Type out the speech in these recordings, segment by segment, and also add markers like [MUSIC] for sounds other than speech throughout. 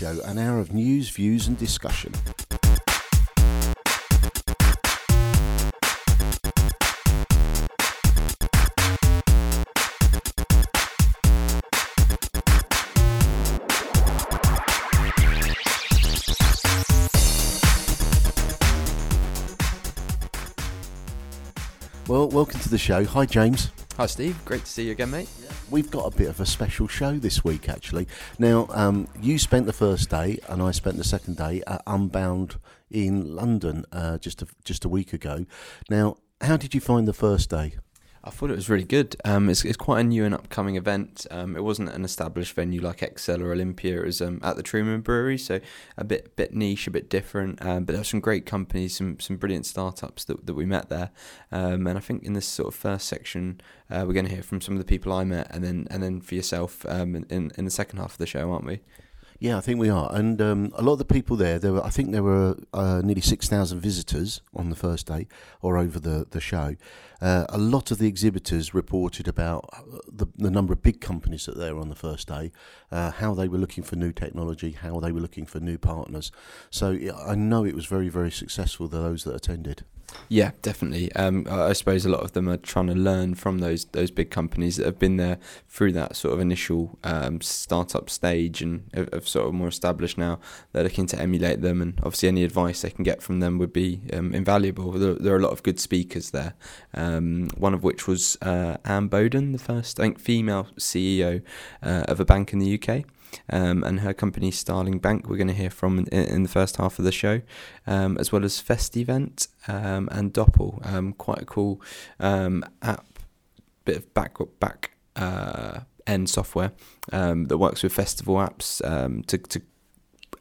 Show, an hour of news, views, and discussion. Well, welcome to the show. Hi, James. Hi, Steve. Great to see you again, mate. We've got a bit of a special show this week, actually. Now, um, you spent the first day, and I spent the second day at Unbound in London uh, just a, just a week ago. Now, how did you find the first day? I thought it was really good. Um, it's, it's quite a new and upcoming event. Um, it wasn't an established venue like Excel or Olympia. It was um, at the Truman Brewery, so a bit bit niche, a bit different. Um, but there were some great companies, some some brilliant startups that, that we met there. Um, and I think in this sort of first section, uh, we're going to hear from some of the people I met, and then and then for yourself um, in in the second half of the show, aren't we? Yeah, I think we are, and um, a lot of the people there. There were, I think, there were uh, nearly six thousand visitors on the first day, or over the the show. Uh, a lot of the exhibitors reported about uh, the, the number of big companies that they were on the first day, uh, how they were looking for new technology, how they were looking for new partners. So I know it was very, very successful. Those that attended. Yeah, definitely. Um, I suppose a lot of them are trying to learn from those those big companies that have been there through that sort of initial um, startup stage and have, have, sort of more established now. They're looking to emulate them, and obviously any advice they can get from them would be um, invaluable. There, there, are a lot of good speakers there. Um, one of which was uh, Anne Boden, the first I think female CEO uh, of a bank in the UK um, and her company Starling Bank. We're going to hear from in, in, the first half of the show, um, as well as Festyvent um, and Doppel. Um, quite a cool um, app, bit of back back uh, end software um, that works with festival apps to, to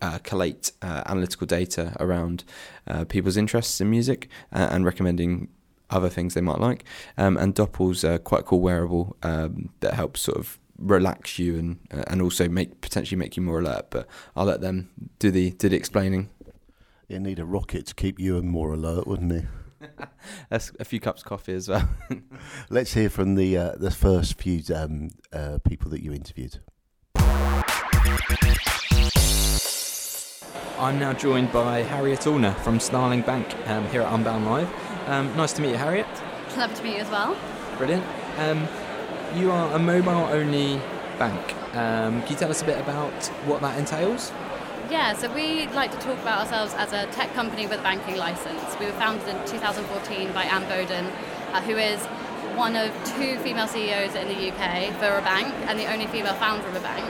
uh, collate uh, analytical data around uh, people's interests in music uh, and recommending other things they might like. Um, and Doppel's quite a cool wearable um, that helps sort of relax you and uh, and also make potentially make you more alert. But I'll let them do the do the explaining. You need a rocket to keep you more alert, wouldn't you? [LAUGHS] That's a few cups of coffee as well. [LAUGHS] Let's hear from the uh, the first few um, uh, people that you interviewed. I'm now joined by Harriet Allner from Starling Bank um, here at Unbound Live. Um, nice to meet you, Harriet. Lovely to meet you as well. Brilliant. You are a mobile only bank. Um, can you tell us a bit about what that entails? Yeah, so we like to talk about ourselves as a tech company with a banking license. We were founded in 2014 by Anne Boden, uh, who is one of two female CEOs in the UK for a bank and the only female founder of a bank.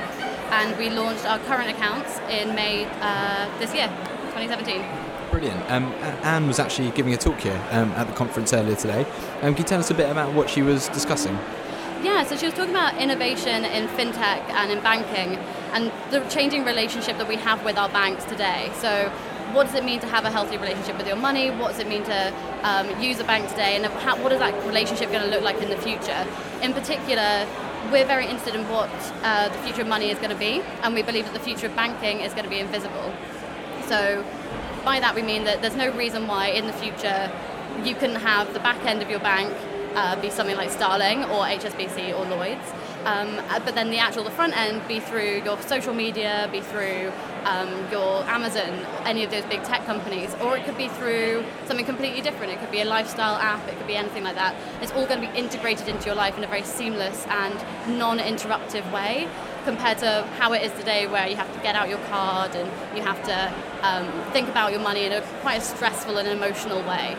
And we launched our current accounts in May uh, this year, 2017. Brilliant. Um, Anne was actually giving a talk here um, at the conference earlier today. Um, can you tell us a bit about what she was discussing? Yeah, so she was talking about innovation in fintech and in banking and the changing relationship that we have with our banks today. So, what does it mean to have a healthy relationship with your money? What does it mean to um, use a bank today? And how, what is that relationship going to look like in the future? In particular, we're very interested in what uh, the future of money is going to be, and we believe that the future of banking is going to be invisible. So, by that we mean that there's no reason why in the future you can have the back end of your bank uh, be something like Starling or HSBC or Lloyds. Um, uh, but then the actual the front end be through your social media, be through um, your Amazon, any of those big tech companies, or it could be through something completely different. It could be a lifestyle app, it could be anything like that. It's all going to be integrated into your life in a very seamless and non-interruptive way compared to how it is today where you have to get out your card and you have to um, think about your money in a quite a stressful and emotional way.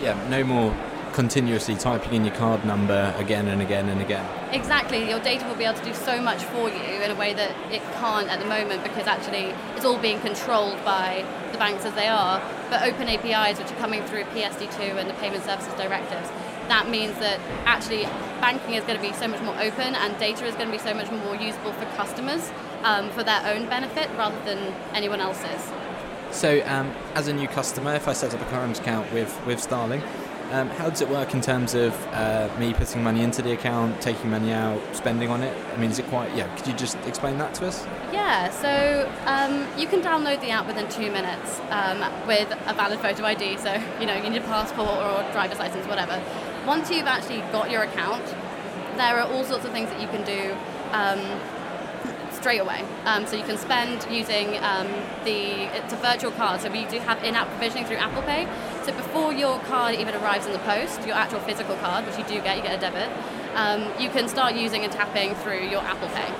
Yeah, no more continuously typing in your card number again and again and again. Exactly, your data will be able to do so much for you in a way that it can't at the moment because actually it's all being controlled by the banks as they are. But open APIs, which are coming through PSD2 and the Payment Services Directives, that means that actually banking is going to be so much more open and data is going to be so much more usable for customers um, for their own benefit rather than anyone else's. So, um, as a new customer, if I set up a current account with, with Starling, um, how does it work in terms of uh, me putting money into the account, taking money out, spending on it? I mean, is it quite, yeah, could you just explain that to us? Yeah, so um, you can download the app within two minutes um, with a valid photo ID. So, you know, you need a passport or a driver's license, whatever. Once you've actually got your account, there are all sorts of things that you can do. Um, straight away. Um, so you can spend using um, the it's a virtual card. So we do have in-app provisioning through Apple Pay. So before your card even arrives in the post, your actual physical card, which you do get, you get a debit. Um, you can start using and tapping through your Apple Pay.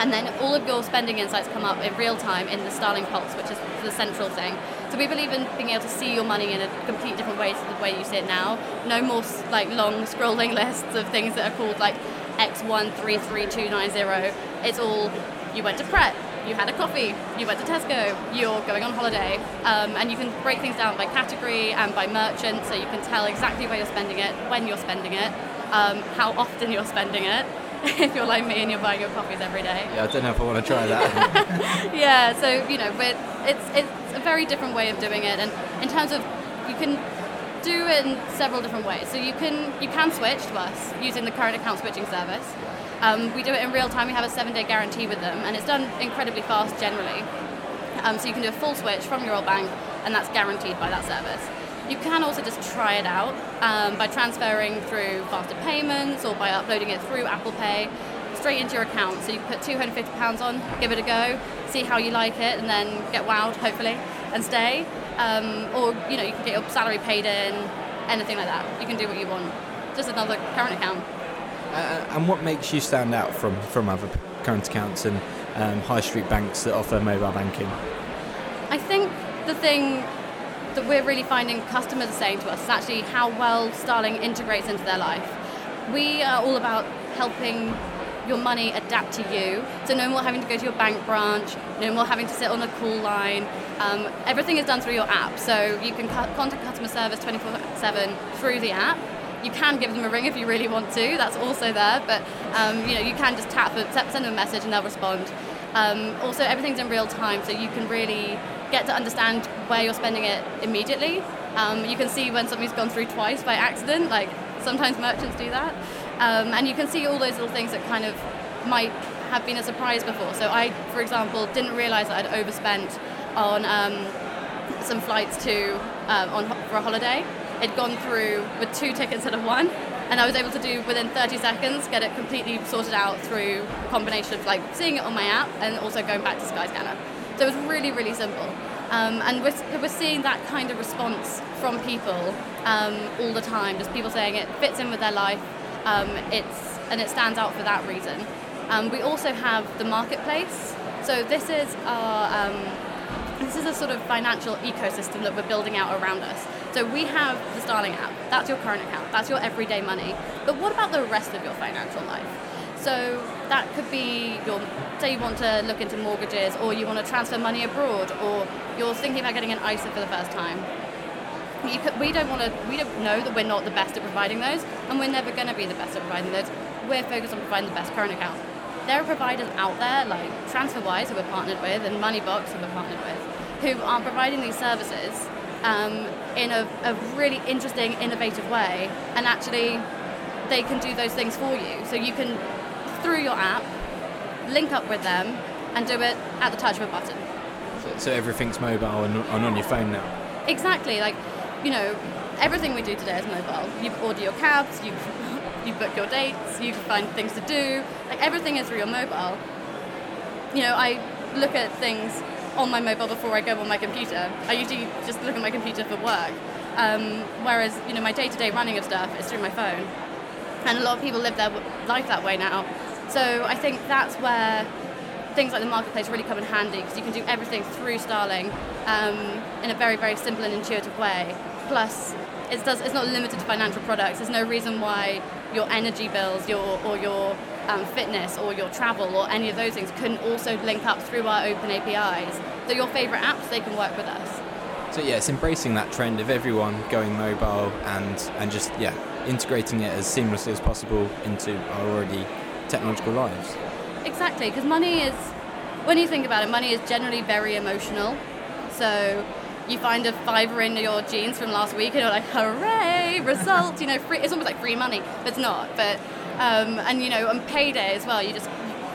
And then all of your spending insights come up in real time in the Starling Pulse, which is the central thing. So we believe in being able to see your money in a complete different way to the way you see it now. No more like long [LAUGHS] scrolling lists of things that are called like X133290. It's all you went to Pret, you had a coffee, you went to Tesco, you're going on holiday, um, and you can break things down by category and by merchant, so you can tell exactly where you're spending it, when you're spending it, um, how often you're spending it. [LAUGHS] if you're like me and you're buying your coffees every day. Yeah, I don't know if I want to try that. [LAUGHS] yeah, so you know, but it's it's a very different way of doing it, and in terms of you can do it in several different ways. So you can you can switch to us using the current account switching service. Um, we do it in real time. We have a seven-day guarantee with them, and it's done incredibly fast generally. Um, so you can do a full switch from your old bank, and that's guaranteed by that service. You can also just try it out um, by transferring through faster payments or by uploading it through Apple Pay straight into your account. So you can put £250 on, give it a go, see how you like it, and then get wowed, hopefully, and stay. Um, or you know, you can get your salary paid in, anything like that. You can do what you want. Just another current account. Uh, and what makes you stand out from, from other current accounts and um, high street banks that offer mobile banking? I think the thing that we're really finding customers are saying to us is actually how well Starling integrates into their life. We are all about helping your money adapt to you. So no more having to go to your bank branch, no more having to sit on a call line. Um, everything is done through your app. So you can contact customer service 24/7 through the app. You can give them a ring if you really want to. That's also there, but um, you know you can just tap, send them a message, and they'll respond. Um, also, everything's in real time, so you can really get to understand where you're spending it immediately. Um, you can see when something's gone through twice by accident, like sometimes merchants do that. Um, and you can see all those little things that kind of might have been a surprise before. So I, for example, didn't realise that I'd overspent on um, some flights to um, on for a holiday. It'd gone through with two tickets instead of one, and I was able to do within 30 seconds get it completely sorted out through a combination of like seeing it on my app and also going back to Skyscanner. So it was really, really simple. Um, and we're, we're seeing that kind of response from people um, all the time, just people saying it fits in with their life, um, it's, and it stands out for that reason. Um, we also have the marketplace. So this is our, um, this is a sort of financial ecosystem that we're building out around us. So we have the Starling app, that's your current account, that's your everyday money. But what about the rest of your financial life? So that could be your, say you want to look into mortgages or you want to transfer money abroad or you're thinking about getting an ISA for the first time. Could, we don't want to, we don't know that we're not the best at providing those and we're never going to be the best at providing those. We're focused on providing the best current account. There are providers out there like TransferWise who we're partnered with and Moneybox who we're partnered with who are providing these services um, in a, a really interesting, innovative way and actually they can do those things for you. So you can through your app, link up with them, and do it at the touch of a button. So, so everything's mobile and, and on your phone now. Exactly. Like, you know, everything we do today is mobile. You order your cabs, you [LAUGHS] you book your dates, you find things to do. Like everything is through your mobile. You know, I look at things on my mobile before I go on my computer. I usually just look at my computer for work. Um, whereas, you know, my day-to-day running of stuff is through my phone. And a lot of people live their life that way now. So I think that's where things like the marketplace really come in handy because you can do everything through Starling um, in a very, very simple and intuitive way. Plus, it does, it's not limited to financial products. There's no reason why your energy bills your, or your um, fitness or your travel or any of those things couldn't also link up through our open APIs. So your favorite apps, they can work with us. So yeah, it's embracing that trend of everyone going mobile and, and just, yeah, integrating it as seamlessly as possible into our already technological lives. Exactly, because money is, when you think about it, money is generally very emotional. So you find a fiver in your jeans from last week and you're like, hooray, result, you know, free, it's almost like free money, but it's not. But, um, and you know, on payday as well, you just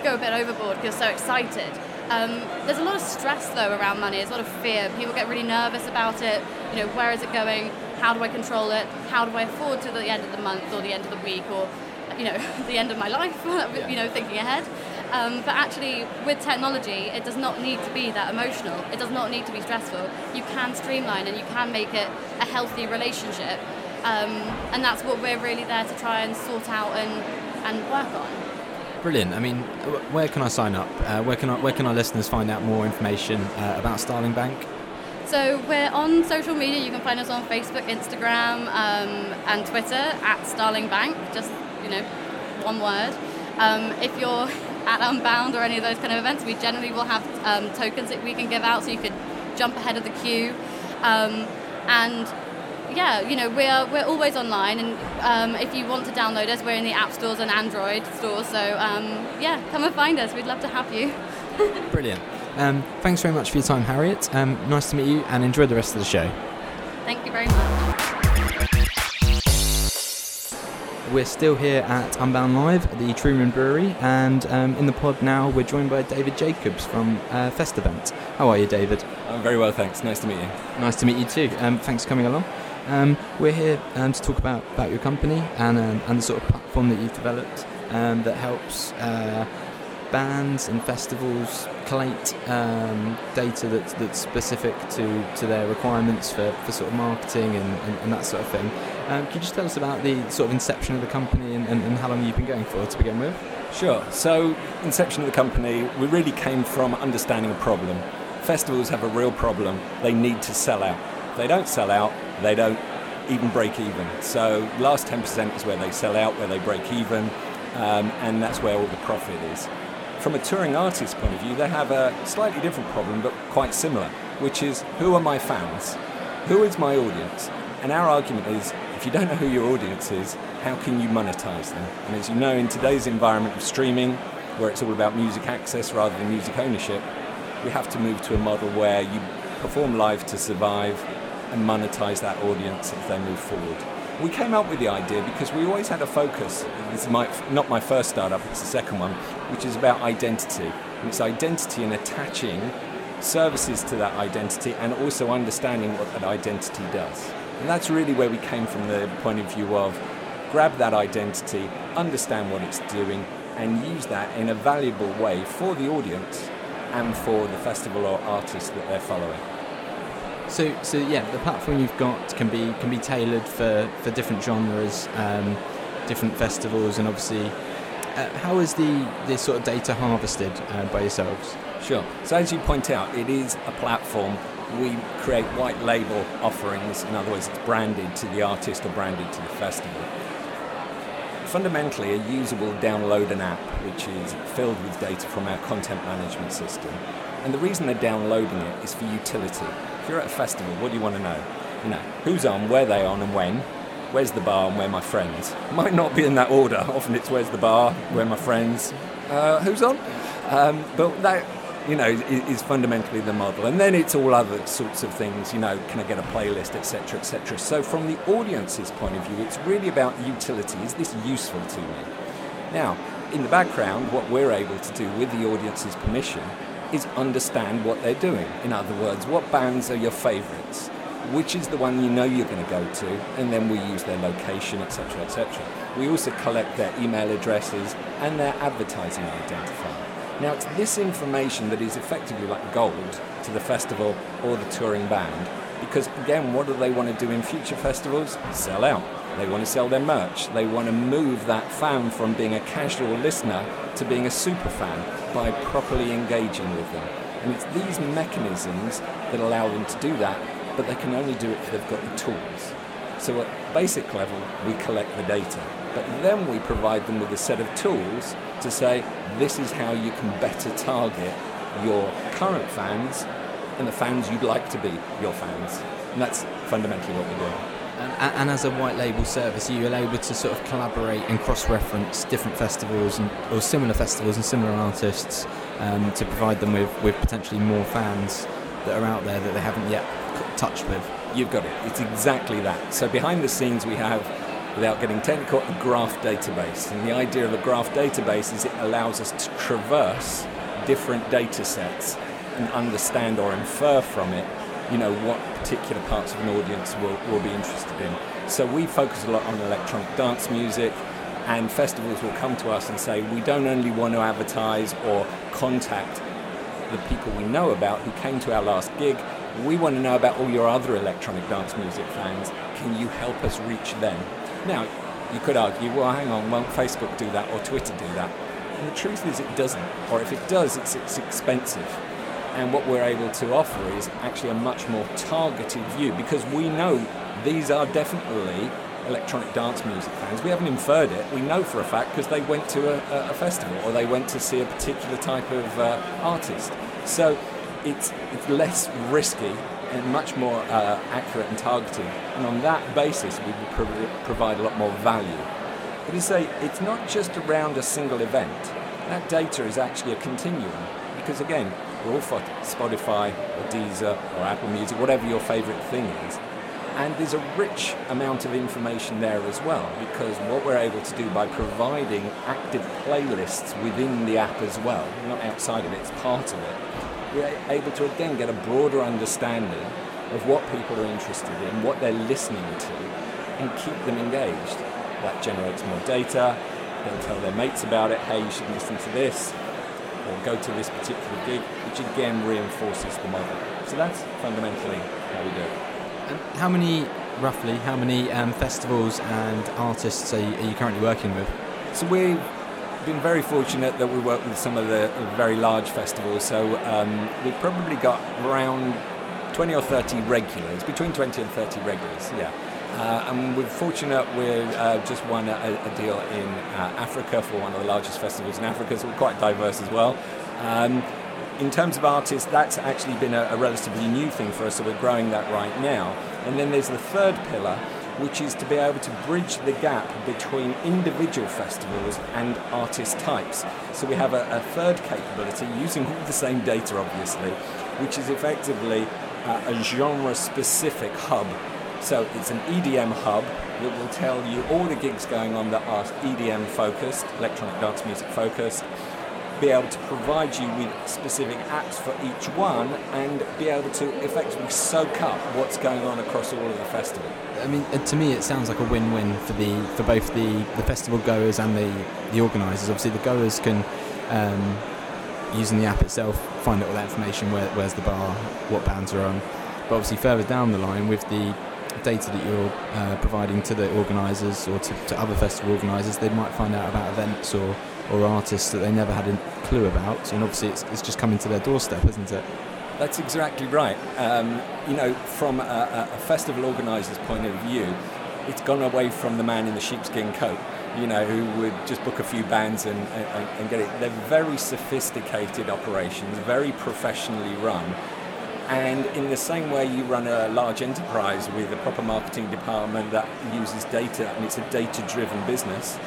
go a bit overboard because you're so excited. Um, there's a lot of stress though around money, there's a lot of fear. People get really nervous about it, you know, where is it going? How do I control it? How do I afford to the end of the month or the end of the week or you know, [LAUGHS] the end of my life, [LAUGHS] you know, thinking ahead. Um, but actually, with technology, it does not need to be that emotional. It does not need to be stressful. You can streamline and you can make it a healthy relationship. Um, and that's what we're really there to try and sort out and, and work on. Brilliant. I mean, where can I sign up? Uh, where can I, where can our listeners find out more information uh, about Starling Bank? So we're on social media. You can find us on Facebook, Instagram, um, and Twitter at Starling Bank. Just you know, one word. Um, if you're [LAUGHS] at Unbound or any of those kind of events, we generally will have um, tokens that we can give out, so you could jump ahead of the queue. Um, and yeah, you know, we're we're always online, and um, if you want to download us, we're in the app stores and Android stores. So um, yeah, come and find us. We'd love to have you. [LAUGHS] Brilliant. Um, thanks very much for your time, Harriet. Um, nice to meet you, and enjoy the rest of the show. Thank you very much. We're still here at Unbound Live at the Truman Brewery, and um, in the pod now we're joined by David Jacobs from uh, Festyvent. How are you, David? I'm very well, thanks. Nice to meet you. Nice to meet you too. Um, thanks for coming along. Um, we're here um, to talk about, about your company and, um, and the sort of platform that you've developed um, that helps uh, bands and festivals collate um, data that's, that's specific to, to their requirements for, for sort of marketing and, and, and that sort of thing. Um, could you just tell us about the sort of inception of the company and, and, and how long you've been going for to begin with? Sure. So, inception of the company, we really came from understanding a problem. Festivals have a real problem. They need to sell out. They don't sell out, they don't even break even. So, last 10% is where they sell out, where they break even, um, and that's where all the profit is. From a touring artist point of view, they have a slightly different problem, but quite similar, which is who are my fans? Who is my audience? And our argument is if you don't know who your audience is, how can you monetize them? And as you know, in today's environment of streaming, where it's all about music access rather than music ownership, we have to move to a model where you perform live to survive and monetize that audience as they move forward. We came up with the idea because we always had a focus. This is my, not my first startup, it's the second one, which is about identity. And it's identity and attaching services to that identity and also understanding what that identity does. And that's really where we came from the point of view of grab that identity, understand what it's doing, and use that in a valuable way for the audience and for the festival or artist that they're following. So, so yeah, the platform you've got can be can be tailored for, for different genres, um, different festivals, and obviously, uh, how is the this sort of data harvested uh, by yourselves? Sure. So as you point out, it is a platform. We create white label offerings. In other words, it's branded to the artist or branded to the festival. Fundamentally, a user will download an app which is filled with data from our content management system. And the reason they're downloading it is for utility. If you're at a festival, what do you want to know? You know, who's on, where they on, and when. Where's the bar and where my friends? [LAUGHS] Might not be in that order. Often it's where's the bar, where my friends, uh, who's on. Um, but that you know, is, fundamentally the model. And then it's all other sorts of things, you know, can I get a playlist, etc., etc. So from the audience's point of view, it's really about utility. Is this useful to me? Now, in the background, what we're able to do with the audience's permission is understand what they're doing. In other words, what bands are your favourites? Which is the one you know you're going to go to, and then we use their location, etc., etc. We also collect their email addresses and their advertising identifier. Now, it's this information that is effectively like gold to the festival or the touring band, because again, what do they want to do in future festivals? Sell out. They want to sell their merch. They want to move that fan from being a casual listener to being a super fan by properly engaging with them. And it's these mechanisms that allow them to do that, but they can only do it if they've got the tools. So at basic level, we collect the data, but then we provide them with a set of tools to say, this is how you can better target your current fans and the fans you'd like to be your fans. And that's fundamentally what we're doing. And, and, as a white label service, you are you able to sort of collaborate and cross-reference different festivals and, or similar festivals and similar artists um, to provide them with, with potentially more fans that are out there that they haven't yet touched with? You've got it. It's exactly that. So behind the scenes, we have without getting technical, a graph database. And the idea of a graph database is it allows us to traverse different data sets and understand or infer from it, you know, what particular parts of an audience will, will be interested in. So we focus a lot on electronic dance music, And festivals will come to us and say, we don't only want to advertise or contact the people we know about who came to our last gig, we want to know about all your other electronic dance music fans. Can you help us reach them? Now, you could argue, well, hang on, won't Facebook do that or Twitter do that? And the truth is, it doesn't. Or if it does, it's, it's expensive. And what we're able to offer is actually a much more targeted view because we know these are definitely electronic dance music fans. We haven't inferred it. We know for a fact because they went to a, a, festival or they went to see a particular type of uh, artist. So it's, it's less risky and much more uh, accurate and targeted. And on that basis, we pro- provide a lot more value. But you say it's not just around a single event. That data is actually a continuum because again, all Spotify or Deezer or Apple Music, whatever your favorite thing is. And there's a rich amount of information there as well, because what we're able to do by providing active playlists within the app as well, not outside of it, it's part of it, we're able to again get a broader understanding of what people are interested in, what they're listening to, and keep them engaged. That generates more data, they'll tell their mates about it, hey, you should listen to this, or go to this particular gig, which again reinforces the model. So that's fundamentally how we do it. And how many, roughly, how many um, festivals and artists are you, are you, currently working with? So we've been very fortunate that we work with some of the very large festivals. So um, we've probably got around 20 or 30 regulars, between 20 and 30 regulars, yeah. Uh, and we're fortunate we uh, just won a, a deal in uh, Africa for one of the largest festivals in Africa, so we're quite diverse as well. Um, in terms of artists, that's actually been a, a, relatively new thing for us, so we're growing that right now. And then there's the third pillar, which is to be able to bridge the gap between individual festivals and artist types. So we have a, a third capability using all the same data, obviously, which is effectively uh, a genre specific hub. So it's an EDM hub that will tell you all the gigs going on that are EDM focused, electronic dance music focused be able to provide you with specific apps for each one and be able to effectively soak up what's going on across all of the festival. I mean, uh, to me, it sounds like a win-win for the for both the, the festival goers and the the organisers. Obviously, the goers can. Um, using the app itself, find out all that information, where, where's the bar, what bands are on. But obviously, further down the line, with the data that you're uh, providing to the organisers or to, to other festival organisers, they might find out about events or or artists that they never had a clue about. And obviously, it's, it's just coming to their doorstep, isn't it? That's exactly right. Um, you know, from a, a festival organiser's point of view, it's gone away from the man in the sheepskin coat, you know, who would just book a few bands and, and, and get it. They're very sophisticated operations, very professionally run. And in the same way you run a large enterprise with a proper marketing department that uses data and it's a data driven business,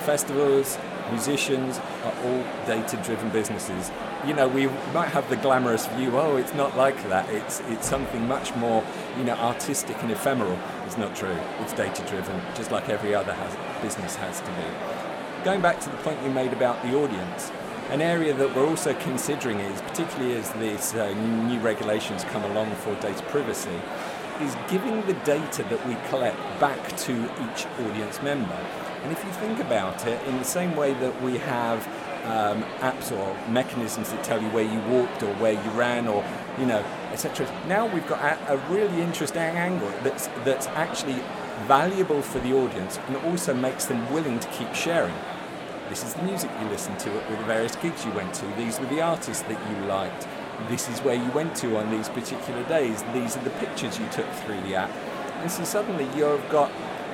festivals, musicians are all data driven businesses. You know, we might have the glamorous view, oh, it's not like that. It's, it's something much more, you know, artistic and ephemeral. It's not true. It's data driven, just like every other has, business has to be. Going back to the point you made about the audience, an area that we're also considering is, particularly as these uh, new regulations come along for data privacy, is giving the data that we collect back to each audience member. And if you think about it, in the same way that we have um, apps or mechanisms that tell you where you walked or where you ran or you know etc. Now we've got a, a, really interesting angle that's that's actually valuable for the audience and also makes them willing to keep sharing. This is the music you listened to at the various gigs you went to. These were the artists that you liked. This is where you went to on these particular days. These are the pictures you took through the app. And so suddenly you've got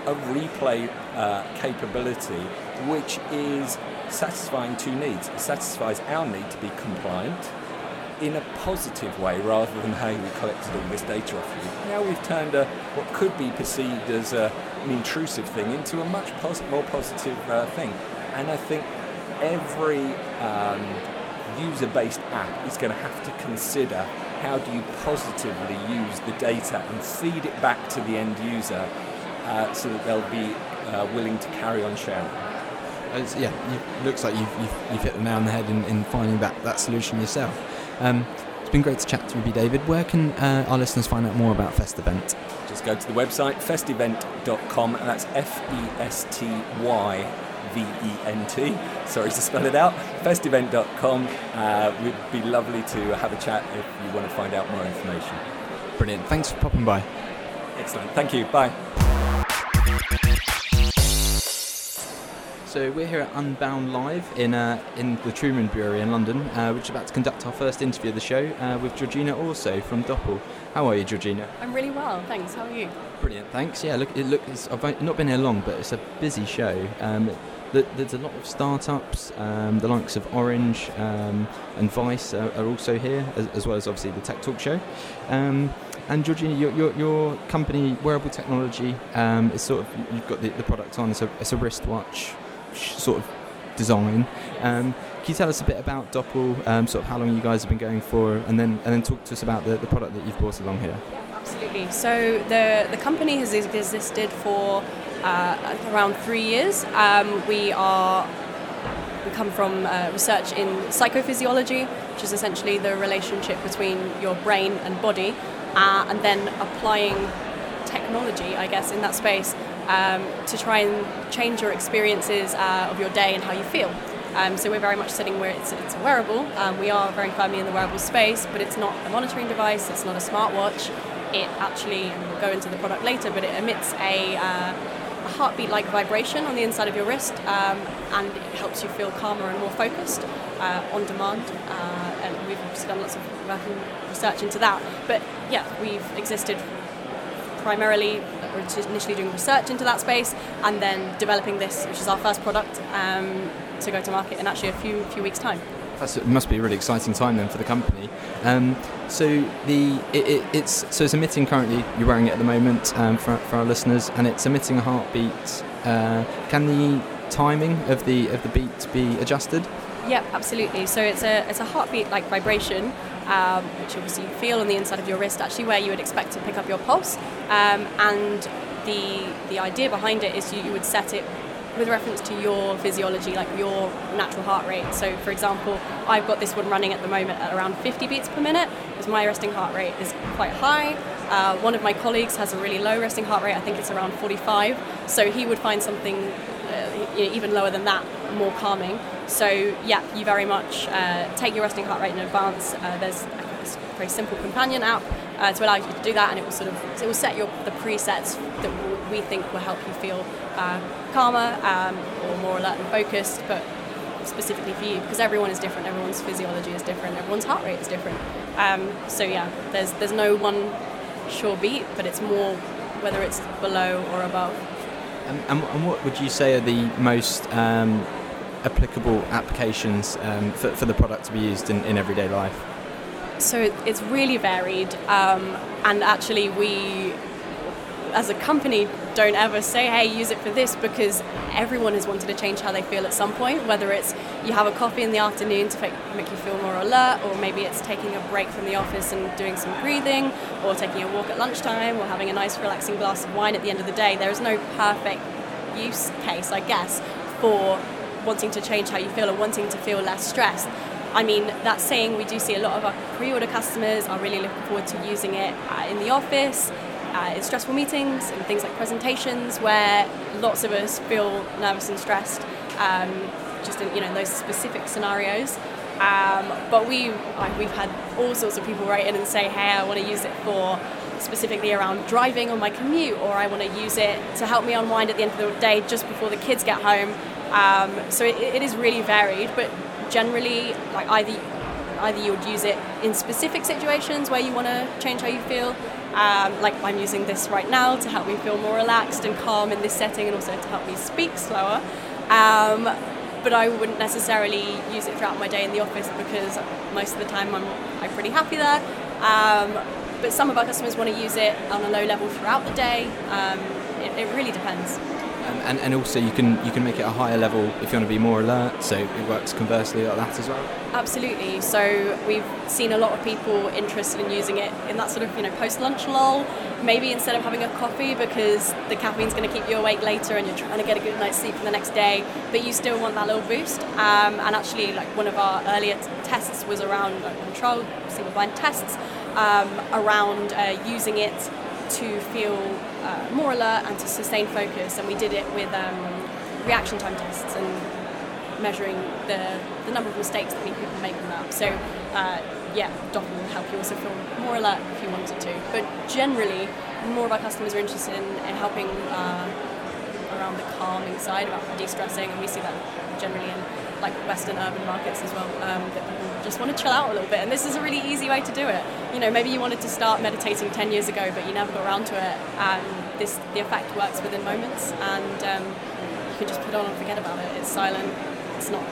a replay uh, capability which is satisfying two needs. It satisfies our need to be compliant in a positive way rather than, hey, we collected all this data off you. Now we've turned a, what could be perceived as a, an intrusive thing into a much pos- more positive uh, thing. And I think every um, user based app is going to have to consider how do you positively use the data and feed it back to the end user uh, so that they'll be uh, willing to carry on sharing. It's, yeah, it looks like you've, you've, you've, hit the nail on the head in, in finding that, that solution yourself. Um, it's been great to chat to you, David. Where can uh, our listeners find out more about Festyvent? Just go to the website festyvent.com, and that's F E S T Y V E N T. [LAUGHS] Sorry to spell it out. Festyvent.com. Uh, would be lovely to have a chat if you want to find out more information. Brilliant. Thanks for popping by. Excellent. Thank you. Bye. So we're here at Unbound Live in uh, in the Truman Brewery in London. Uh, we're just about to conduct our first interview of the show uh, with Georgina also from Doppel. How are you, Georgina? I'm really well, thanks. How are you? Brilliant, thanks. Yeah, look, it look, it's, I've not been here long, but it's a busy show. Um, there's a lot of startups, um, the likes of Orange um, and Vice are, are also here, as, as, well as obviously the Tech Talk show. Um, and Georgina, your, your, your, company, Wearable Technology, um, is sort of you've got the, the product on. It's a, it's a wristwatch sort of design. Um, can you tell us a bit about Doppel, um, sort of how long you guys have been going for, and then and then talk to us about the, the product that you've brought along here? Absolutely. So the the company has existed for uh, around three years. Um, we are we come from uh, research in psychophysiology, which is essentially the relationship between your brain and body, uh, and then applying technology, I guess, in that space um, to try and change your experiences uh, of your day and how you feel. Um, so we're very much sitting where it's, it's a wearable. Um, we are very firmly in the wearable space, but it's not a monitoring device. It's not a smartwatch. It actually, and we'll go into the product later, but it emits a, uh, a heartbeat-like vibration on the inside of your wrist, um, and it helps you feel calmer and more focused uh, on demand. Uh, and we've done lots of work and research into that. But yeah, we've existed primarily initially doing research into that space and then developing this, which is our first product, um, to go to market in actually a few few weeks' time. That's, it must be a really exciting time then for the company. Um, so the it, it, it's so it's emitting currently. You're wearing it at the moment um, for, for our listeners, and it's emitting a heartbeat. Uh, can the timing of the of the beat be adjusted? Yep, absolutely. So it's a it's a heartbeat like vibration um, which obviously you feel on the inside of your wrist, actually where you would expect to pick up your pulse. Um, and the the idea behind it is you, you would set it with reference to your physiology, like your natural heart rate. So, for example, I've got this one running at the moment at around 50 beats per minute, because my resting heart rate is quite high. Uh, one of my colleagues has a really low resting heart rate, I think it's around 45. So, he would find something uh, even lower than that more calming. So yeah, you very much uh, take your resting heart rate in advance. Uh, there's a very simple companion app uh, to allow you to do that, and it will sort of it will set your the presets that we think will help you feel calmer um, or more alert and focused, but specifically for you because everyone is different. Everyone's physiology is different. Everyone's heart rate is different. Um, so yeah, there's there's no one sure beat, but it's more whether it's below or above. And, and, what would you say are the most um, applicable applications um, for, for the product to be used in, in everyday life? So it's really varied, um, and actually, we as a company don't ever say, hey, use it for this because everyone has wanted to change how they feel at some point, whether it's you have a coffee in the afternoon to make you feel more alert, or maybe it's taking a break from the office and doing some breathing, or taking a walk at lunchtime, or having a nice relaxing glass of wine at the end of the day. There is no perfect use case, I guess, for wanting to change how you feel or wanting to feel less stressed. I mean, that saying, we do see a lot of our pre order customers are really looking forward to using it uh, in the office, uh, in stressful meetings, and things like presentations where lots of us feel nervous and stressed, um, just in you know those specific scenarios. Um, but we, we've had all sorts of people write in and say, hey, I want to use it for specifically around driving on my commute, or I want to use it to help me unwind at the end of the day just before the kids get home. Um, so it, it is really varied, but generally, like either either you would use it in specific situations where you want to change how you feel, um, like I'm using this right now to help me feel more relaxed and calm in this setting, and also to help me speak slower. Um, but I wouldn't necessarily use it throughout my day in the office because most of the time I'm, I'm pretty happy there. Um, but some of our customers want to use it on a low level throughout the day. Um, it, it really depends. Um, and, and also you can you can make it a higher level if you want to be more alert so it works conversely like that as well. Absolutely. So we've seen a lot of people interested in using it in that sort of you know post lunch lull maybe instead of having a coffee because the caffeine's going to keep you awake later and you're trying to get a good night's sleep for the next day but you still want that little boost. Um, and actually like one of our earlier t- tests was around like, controlled single blind tests um, around uh, using it to feel uh, more alert and to sustain focus. And we did it with um, reaction time tests and measuring the, the number of mistakes that people make on that. So, uh, yeah, Doppel will help you also feel more alert if you wanted to. But generally, more of our customers are interested in, in helping uh, around the calming side, about de-stressing, and we see that generally in like Western urban markets as well, um, that people just want to chill out a little bit. And this is a really easy way to do it. You know, maybe you wanted to start meditating 10 years ago, but you never got around to it. And this, the effect works within moments, and um, you can just put on and forget about it. It's silent. It's not.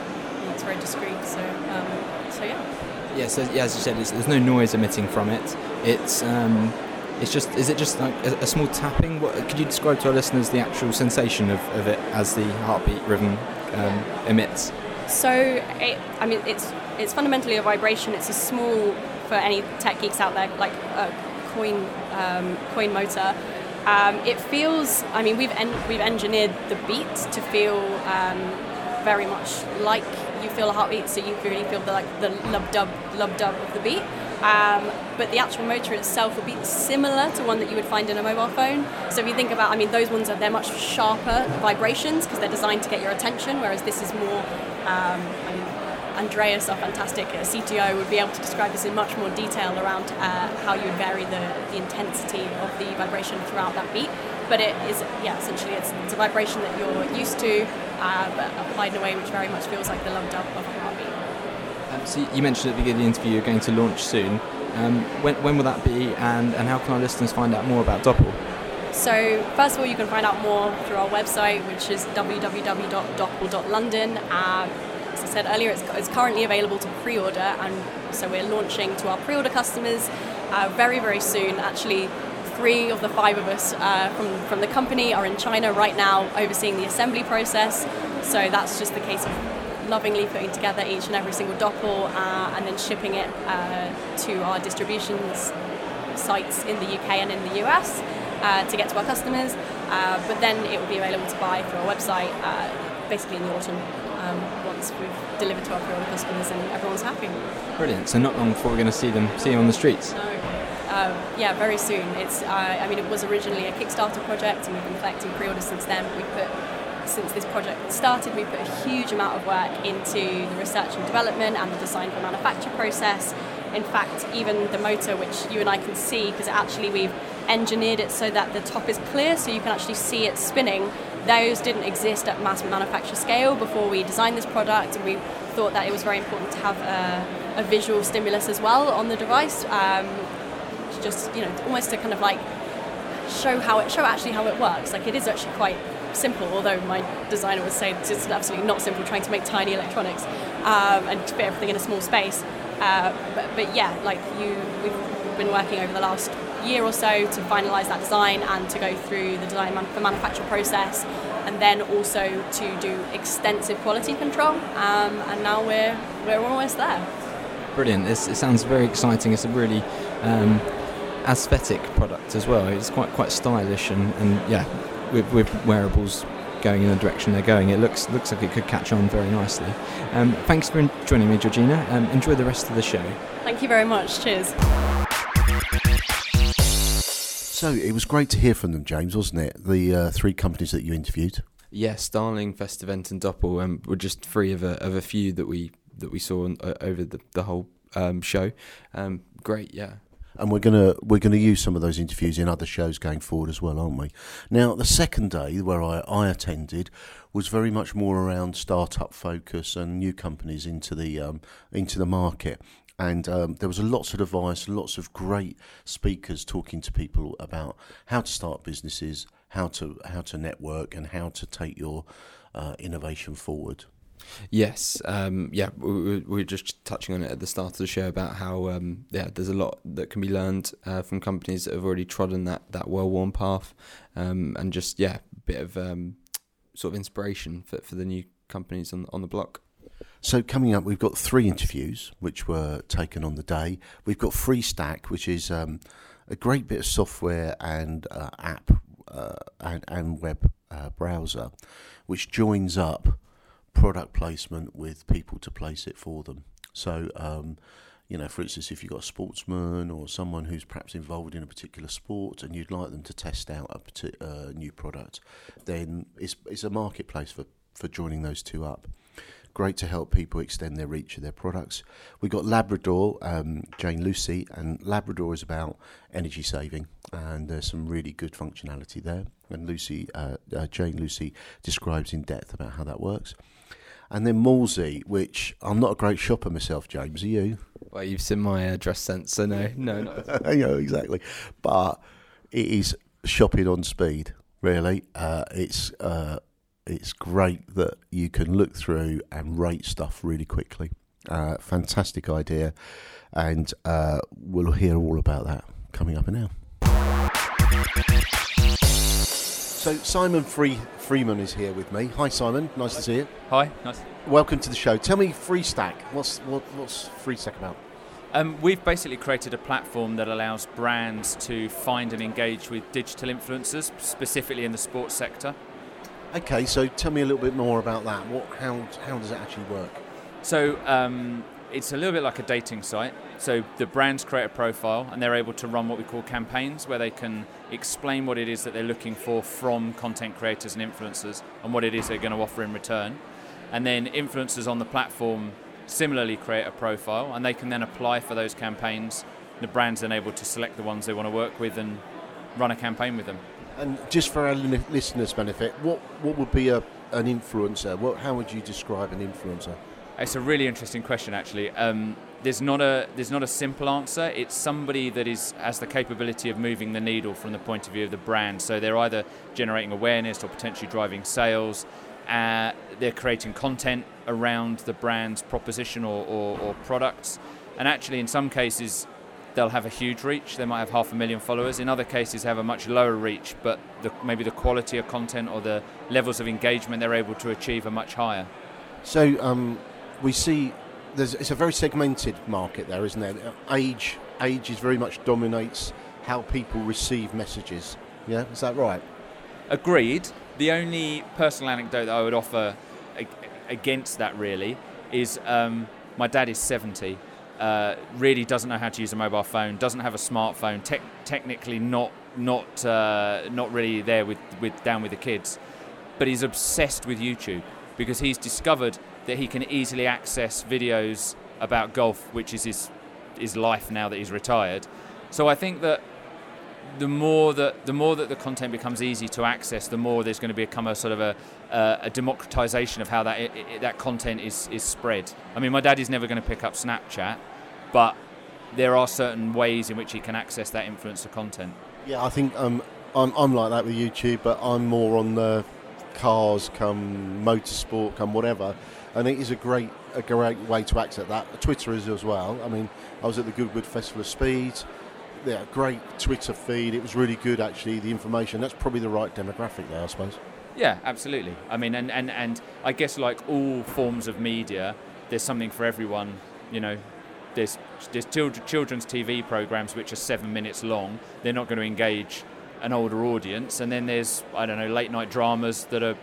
It's very discreet. So, um, so yeah. Yeah. So yeah, as you said, there's no noise emitting from it. It's um, it's just is it just like a, a, small tapping? What could you describe to our listeners the actual sensation of, of it as the heartbeat rhythm um, emits? So, it, I mean, it's it's fundamentally a vibration. It's a small for any tech geeks out there, like a coin um, coin motor. Um, it feels. I mean, we've en- we've engineered the beat to feel um, very much like you feel a heartbeat. So you really feel the like the lub dub lub dub of the beat. Um, but the actual motor itself will be similar to one that you would find in a mobile phone. So if you think about, I mean, those ones are they're much sharper vibrations because they're designed to get your attention, whereas this is more. Um, I mean, Andreas, our fantastic uh, CTO, would be able to describe this in much more detail around uh, how you would vary the, the intensity of the vibration throughout that beat. But it is, yeah, essentially it's, it's a vibration that you're used to, uh, but applied in a way which very much feels like the lub dub of a heartbeat. Um, so you mentioned at the beginning of the interview you're going to launch soon. Um, when, when will that be, and, and how can our listeners find out more about Doppel? So, first of all, you can find out more through our website, which is www.doppel.london. Um, as I said earlier, it's, it's, currently available to pre order, and so we're launching to our pre order customers uh, very, very soon. Actually, three of the five of us uh, from, from the company are in China right now overseeing the assembly process. So, that's just the case of lovingly putting together each and every single Doppel uh, and then shipping it uh, to our distribution sites in the UK and in the US uh, to get to our customers. Uh, but then it will be available to buy through our website basically in the autumn um, once we've delivered to our pre-order customers and everyone's happy. Brilliant. So not long before we're going to see them see them on the streets. No. Um, yeah, very soon. It's. Uh, I mean, it was originally a Kickstarter project, and we've been collecting pre-orders since then. We put since this project started, we put a huge amount of work into the research and development and the design for manufacture process. In fact, even the motor, which you and I can see, because actually we've engineered it so that the top is clear, so you can actually see it spinning. Those didn't exist at mass manufacture scale before we designed this product, and we thought that it was very important to have a, a visual stimulus as well on the device, um, just you know, almost to kind of like show how it show actually how it works. Like it is actually quite simple, although my designer would say it's absolutely not simple trying to make tiny electronics um, and fit everything in a small space. Uh, but, but, yeah, like you, we've been working over the last year or so to finalise that design and to go through the design man- the manufacture process, and then also to do extensive quality control. Um, and now we're we're almost there. Brilliant! It's, it sounds very exciting. It's a really um, aesthetic product as well. It's quite quite stylish and, and yeah, with, with wearables going in the direction they're going, it looks looks like it could catch on very nicely. Um, thanks for joining me, Georgina. Um, enjoy the rest of the show. Thank you very much. Cheers. So it was great to hear from them, James, wasn't it? The uh, three companies that you interviewed. Yes, Starling, Festyvent, and Doppel um, were just three of a, of a few that we that we saw uh, over the, the whole um, show. Um, great, yeah and we're gonna we're gonna use some of those interviews in other shows going forward as well, aren't we? Now, the second day where I, I attended was very much more around startup focus and new companies into the um, into the market. And um, there was lots of advice, lots of great speakers talking to people about how to start businesses, how to how to network, and how to take your uh, innovation forward. Yes, um, yeah, we, we, were just touching on it at the start of the show about how um, yeah, there's a lot that can be learned uh, from companies that have already trodden that that well-worn path, um, and just yeah, a bit of um, sort of inspiration for for the new companies on on the block. So coming up, we've got three interviews which were taken on the day. We've got Freestak, which is um, a great bit of software and uh, app uh, and, and web uh, browser, which joins up product placement with people to place it for them. So, um, you know, for instance, if you've got a sportsman or someone who's perhaps involved in a particular sport and you'd like them to test out a uh, new product, then it's, it's a marketplace for, for joining those two up. Great to help people extend their reach of their products. We've got Labrador, um, Jane Lucy, and Labrador is about energy saving, and there's some really good functionality there. And Lucy, uh, uh, Jane Lucy, describes in depth about how that works. And then Mallzee, which I'm not a great shopper myself, James. Are you? Well, you've seen my uh, dress sense, so no, no, you [LAUGHS] exactly. But it is shopping on speed. Really, uh, it's uh, it's great that you can look through and rate stuff really quickly. Uh, fantastic idea, and uh, we'll hear all about that coming up in now. So Simon Free Freeman is here with me. Hi Simon, nice to see you. Hi, nice. Welcome to the show. Tell me Freestak. What's what, what's Freestak about? Um, we've basically created a platform that allows brands to find and engage with digital influencers, specifically in the sports sector. Okay, so tell me a little bit more about that. What, how, how does it actually work? So um, it's a little bit like a dating site. So the brands create a profile and they're able to run what we call campaigns where they can explain what it is that they're looking for from content creators and influencers and what it is they're going to offer in return. And then influencers on the platform similarly create a profile and they can then apply for those campaigns. The brand's then able to select the ones they want to work with and run a campaign with them. And just for our listeners' benefit, what, what would be a, an influencer? What, how would you describe an influencer? It's a really interesting question, actually. Um, there's not a there's not a simple answer. It's somebody that is has the capability of moving the needle from the point of view of the brand. So they're either generating awareness or potentially driving sales. Uh, they're creating content around the brand's proposition or, or, or products. And actually, in some cases, they'll have a huge reach. They might have half a million followers. In other cases, they have a much lower reach, but the, maybe the quality of content or the levels of engagement they're able to achieve are much higher. So um, we see there's, it's a very segmented market there, isn't there? Age, age is very much dominates how people receive messages. Yeah, is that right? Agreed. The only personal anecdote that I would offer against that really is um, my dad is 70 uh, really doesn't know how to use a mobile phone, doesn't have a smartphone, te- technically not not uh, not really there with, with down with the kids, but he's obsessed with YouTube because he's discovered that he can easily access videos about golf, which is his his life now that he's retired. So I think that the more that the more that the content becomes easy to access, the more there's going to become a sort of a, uh, a democratization of how that it, that content is is spread. I mean, my dad is never going to pick up Snapchat, but there are certain ways in which he can access that influencer content. Yeah, I think um, I'm I'm like that with YouTube, but I'm more on the cars, come motorsport, come whatever, and it is a great a great way to access that. Twitter is as well. I mean, I was at the Goodwood Festival of Speed yeah, great Twitter feed. It was really good, actually. The information. That's probably the right demographic there, I suppose. Yeah, absolutely. I mean, and, and, and I guess like all forms of media, there's something for everyone. You know, there's there's children's TV programs which are seven minutes long. They're not going to engage an older audience, and then there's I don't know late night dramas that are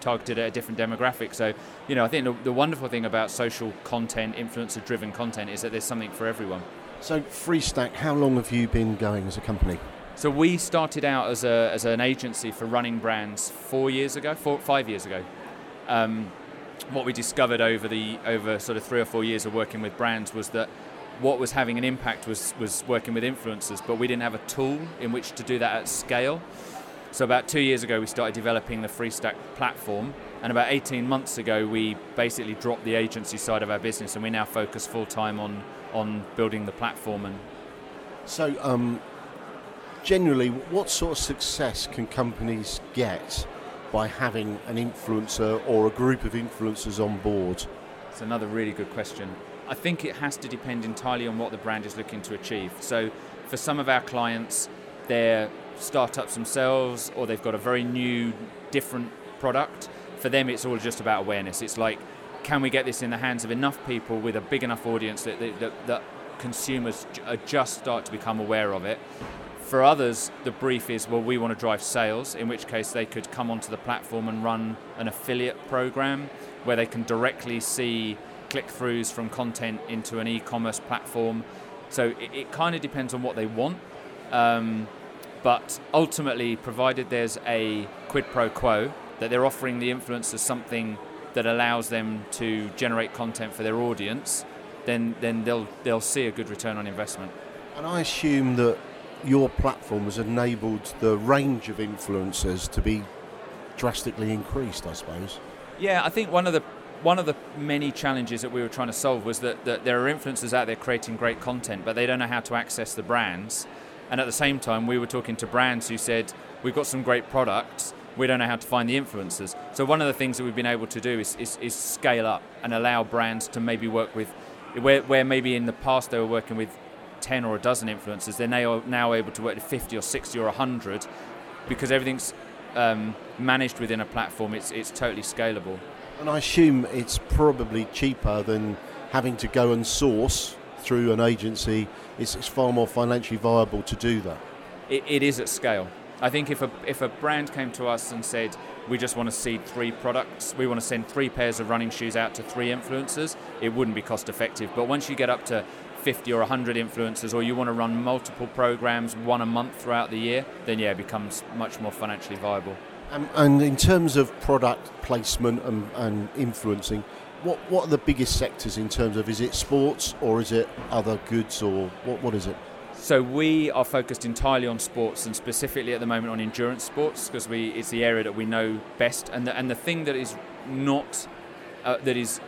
targeted at a different demographic. So, you know, I think the, the wonderful thing about social content, influencer driven content, is that there's something for everyone. So, Freestak, how long have you been going as a company? So we started out as, a, as an agency for running brands four years ago, four, five years ago. Um, what we discovered over the over sort of three or four years of working with brands was that what was having an impact was was working with influencers, but we didn't have a tool in which to do that at scale. So about two years ago, we started developing the Freestak platform, and about 18 months ago, we basically dropped the agency side of our business, and we now focus full time on on building the platform. And so, um, generally, what sort of success can companies get by having an influencer or a group of influencers on board? It's another really good question. I think it has to depend entirely on what the brand is looking to achieve. So, for some of our clients, they're startups themselves, or they've got a very new, different product. For them, it's all just about awareness. It's like can we get this in the hands of enough people with a big enough audience that, that, that consumers uh, just start to become aware of it? For others, the brief is, well, we want to drive sales, in which case they could come onto the platform and run an affiliate program where they can directly see click throughs from content into an e commerce platform. So it, it kind of depends on what they want. Um, but ultimately, provided there's a quid pro quo that they're offering the influencers something that allows them to generate content for their audience, then then they'll they'll see a good return on investment. And I assume that your platform has enabled the range of influencers to be drastically increased, I suppose. Yeah, I think one of the one of the many challenges that we were trying to solve was that, that there are influencers out there creating great content, but they don't know how to access the brands. And at the same time, we were talking to brands who said, We've got some great products, we don't know how to find the influencers. So, one of the things that we've been able to do is, is, is scale up and allow brands to maybe work with, where, where maybe in the past they were working with 10 or a dozen influencers, they're now, now able to work with 50 or 60 or 100 because everything's um, managed within a platform, it's, it's totally scalable. And I assume it's probably cheaper than having to go and source through an agency. It's, it's far more financially viable to do that. It, it is at scale. I think if a, if a brand came to us and said, we just want to seed three products, we want to send three pairs of running shoes out to three influencers, it wouldn't be cost effective. But once you get up to 50 or 100 influencers, or you want to run multiple programs, one a month throughout the year, then yeah, it becomes much more financially viable. Um, and in terms of product placement and, and influencing, what, what are the biggest sectors in terms of is it sports or is it other goods or what, what is it? So we are focused entirely on sports and specifically at the moment on endurance sports because we it's the area that we know best and the, and the thing that is not uh, that is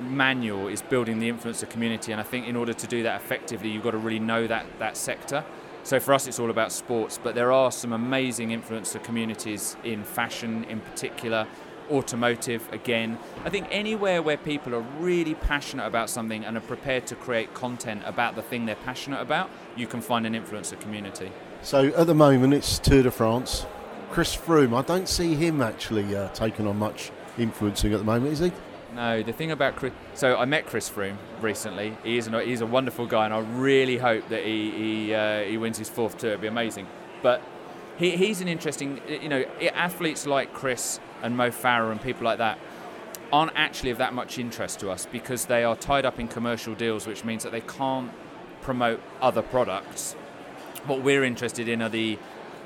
manual is building the influencer community and I think in order to do that effectively you've got to really know that that sector so for us, it's all about sports, but there are some amazing influencer communities in fashion, in particular, automotive again. I think anywhere where people are really passionate about something and are prepared to create content about the thing they're passionate about, you can find an influencer community. So at the moment, it's Tour de France. Chris Froome, I don't see him actually uh, taking on much influencing at the moment, is he? No, the thing about Chris. So I met Chris Froome recently. He is a, he's a wonderful guy, and I really hope that he he, uh, he wins his fourth tour. It'd be amazing. But he, he's an interesting. You know, athletes like Chris and Mo Farah and people like that aren't actually of that much interest to us because they are tied up in commercial deals, which means that they can't promote other products. What we're interested in are the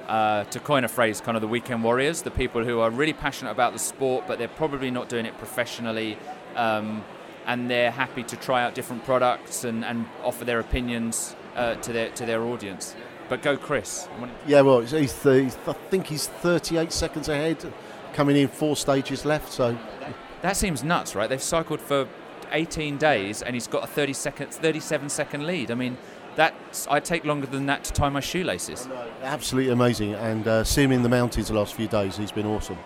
uh, to coin a phrase, kind of the weekend warriors, the people who are really passionate about the sport, but they're probably not doing it professionally, um, and they're happy to try out different products and, and offer their opinions uh, to their to their audience. But go, Chris. Yeah, well, he's, he's, I think he's 38 seconds ahead, coming in four stages left. So that seems nuts, right? They've cycled for 18 days, and he's got a 30 second, 37 second lead. I mean that I take longer than that to tie my shoelaces. Absolutely amazing, and uh, seeing him in the mountains the last few days, he's been awesome.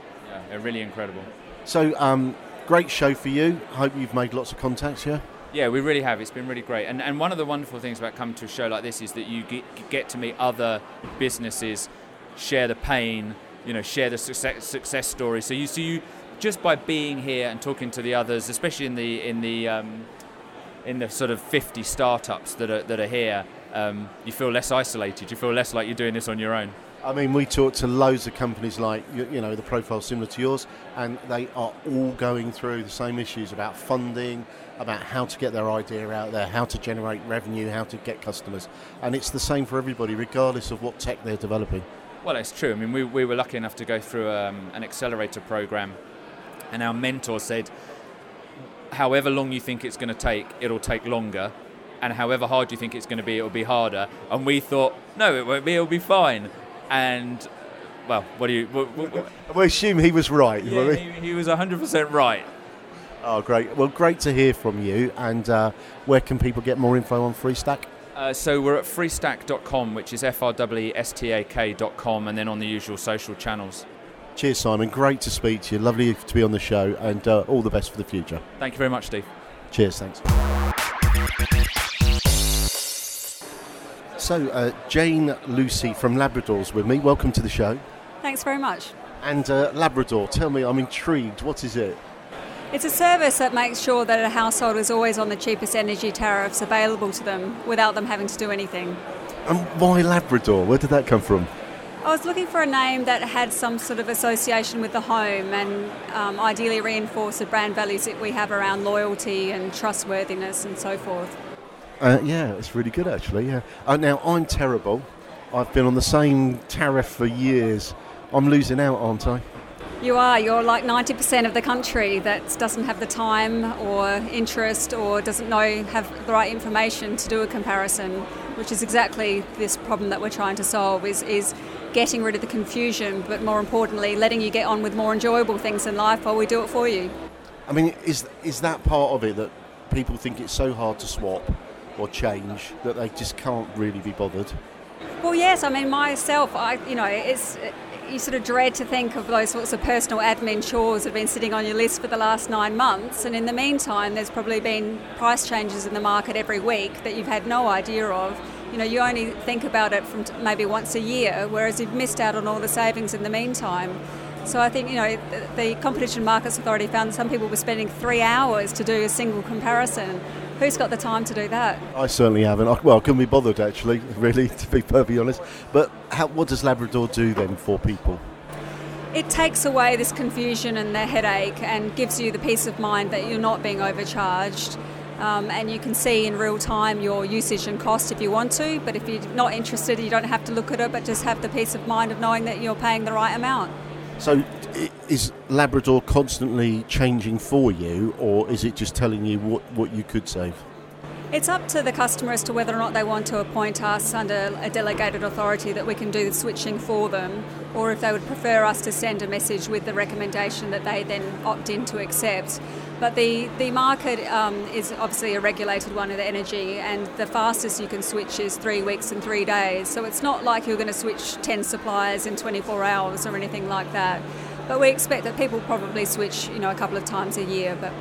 Yeah, really incredible. So, um, great show for you. Hope you've made lots of contacts. here. Yeah, we really have. It's been really great. And, and one of the wonderful things about coming to a show like this is that you get, get to meet other businesses, share the pain, you know, share the success, success story. So you, so you, just by being here and talking to the others, especially in the in the um, in the sort of 50 startups that are, that are here, um, you feel less isolated. You feel less like you're doing this on your own. I mean, we talk to loads of companies like, you, you, know, the profile similar to yours, and they are all going through the same issues about funding, about how to get their idea out there, how to generate revenue, how to get customers. And it's the same for everybody, regardless of what tech they're developing. Well, it's true. I mean, we, we were lucky enough to go through um, an accelerator program, and our mentor said, however long you think it's going to take, it'll take longer. And however hard you think it's going to be, it'll be harder. And we thought, no, it won't be, it'll be fine. And, well, what do you. What, what, [LAUGHS] we assume he was right. Yeah, he, he, was 100% right. Oh, great. Well, great to hear from you. And uh, where can people get more info on Freestak? Uh, so we're at freestak.com, which is F R W S T A K.com, and then on the usual social channels. Cheers, Simon. Great to speak to you. Lovely to be on the show, and uh, all the best for the future. Thank you very much, Steve. Cheers. Thanks. So, uh, Jane Lucy from Labradors with me. Welcome to the show. Thanks very much. And uh, Labrador, tell me, I'm intrigued. What is it? It's a service that makes sure that a household is always on the cheapest energy tariffs available to them without them having to do anything. And why Labrador? Where did that come from? I was looking for a name that had some sort of association with the home and um, ideally reinforce the brand values that we have around loyalty and trustworthiness and so forth. Uh, yeah, it's really good actually. Yeah. Uh, now I'm terrible. I've been on the same tariff for years. I'm losing out, aren't I? You are. You're like 90% of the country that doesn't have the time or interest or doesn't know, have the right information to do a comparison, which is exactly this problem that we're trying to solve is, is getting rid of the confusion, but more importantly, letting you get on with more enjoyable things in life while we do it for you. I mean, is, is that part of it that people think it's so hard to swap or change that they just can't really be bothered? Well, yes. I mean, myself, I you know, it's you sort of dread to think of those sorts of personal admin chores that have been sitting on your list for the last nine months. And in the meantime, there's probably been price changes in the market every week that you've had no idea of. You know, you only think about it from maybe once a year, whereas you've missed out on all the savings in the meantime. So I think, you know, the Competition Markets Authority found some people were spending three hours to do a single comparison. Who's got the time to do that? I certainly haven't. Well, I couldn't be bothered actually, [LAUGHS] really, to be perfectly honest. But how, what does Labrador do then for people? It takes away this confusion and the headache and gives you the peace of mind that you're not being overcharged. Um, and you can see in real time your usage and cost if you want to. But if you're not interested, you don't have to look at it, but just have the peace of mind of knowing that you're paying the right amount. So, is Labrador constantly changing for you, or is it just telling you what, what you could save? It's up to the customer as to whether or not they want to appoint us under a delegated authority that we can do the switching for them, or if they would prefer us to send a message with the recommendation that they then opt in to accept. But the, the market um, is obviously a regulated one of the energy, and the fastest you can switch is three weeks and three days. So it's not like you're going to switch 10 suppliers in 24 hours or anything like that. But we expect that people probably switch, you know, a couple of times a year, but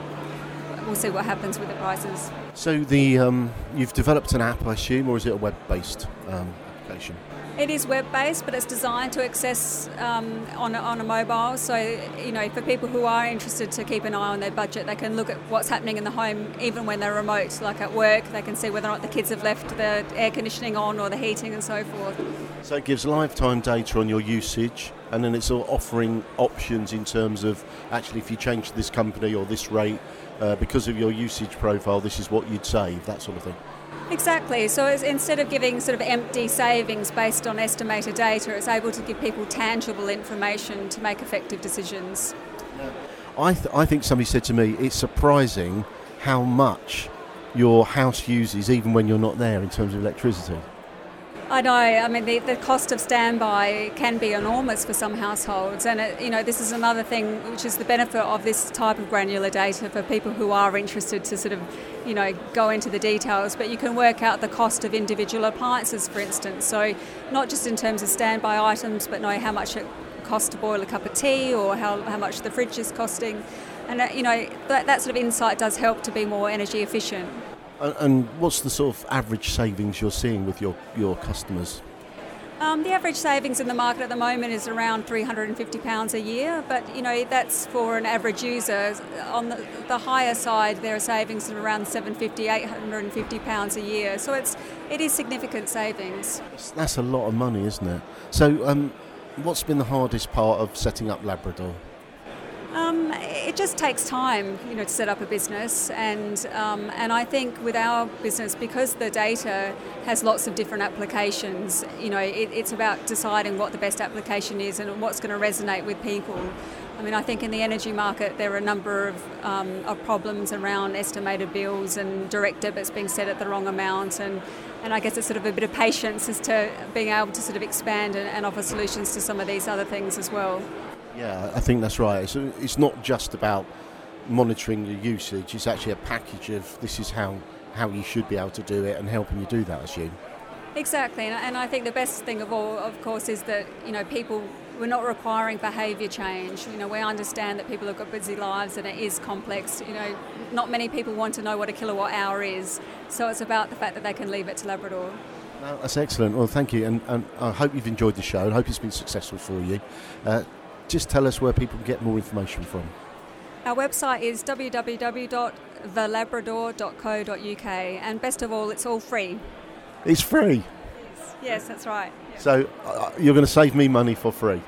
we'll see what happens with the prices. So the um, you've developed an app, I assume, or is it a web-based um, application? It is web-based, but it's designed to access um, on, a, on a mobile. So, you know, for people who are interested to keep an eye on their budget, they can look at what's happening in the home, even when they're remote. Like at work, they can see whether or not the kids have left the air conditioning on or the heating and so forth. So it gives lifetime data on your usage, and then it's offering options in terms of actually if you change this company or this rate uh, because of your usage profile, this is what you'd save, that sort of thing. Exactly. So instead of giving sort of empty savings based on estimated data, it's able to give people tangible information to make effective decisions. I, th- I think somebody said to me, it's surprising how much your house uses even when you're not there in terms of electricity. I know. I mean, the, the cost of standby can be enormous for some households, and it, you know this is another thing which is the benefit of this type of granular data for people who are interested to sort of, you know, go into the details. But you can work out the cost of individual appliances, for instance. So not just in terms of standby items, but know how much it costs to boil a cup of tea or how, how much the fridge is costing. And uh, you know that, that sort of insight does help to be more energy efficient. And what's the sort of average savings you're seeing with your, your customers? Um, the average savings in the market at the moment is around £350 a year, but you know that's for an average user. On the, the higher side, there are savings of around £750, £850 a year, so it's it is significant savings. That's a lot of money, isn't it? So, um, what's been the hardest part of setting up Labrador? Um, it just takes time, you know, to set up a business, and um, and I think with our business, because the data has lots of different applications, you know, it, it's about deciding what the best application is and what's going to resonate with people. I mean, I think in the energy market there are a number of, um, of problems around estimated bills and direct debits being set at the wrong amount, and and I guess it's sort of a bit of patience as to being able to sort of expand and, and offer solutions to some of these other things as well. Yeah, I think that's right. It's, it's not just about monitoring your usage, it's actually a package of this is how, how you should be able to do it and helping you do that, I assume. Exactly, and I think the best thing of all, of course, is that you know people we're not requiring behaviour change. You know, we understand that people have got busy lives and it is complex. You know, not many people want to know what a kilowatt hour is, so it's about the fact that they can leave it to Labrador. No, that's excellent. Well, thank you, and, and I hope you've enjoyed the show. and hope it's been successful for you. Uh, just tell us where people can get more information from. Our website is www.thelabrador.co.uk, and best of all, it's all free. It's free. Yes, yes that's right. Yeah. So uh, you're going to save me money for free.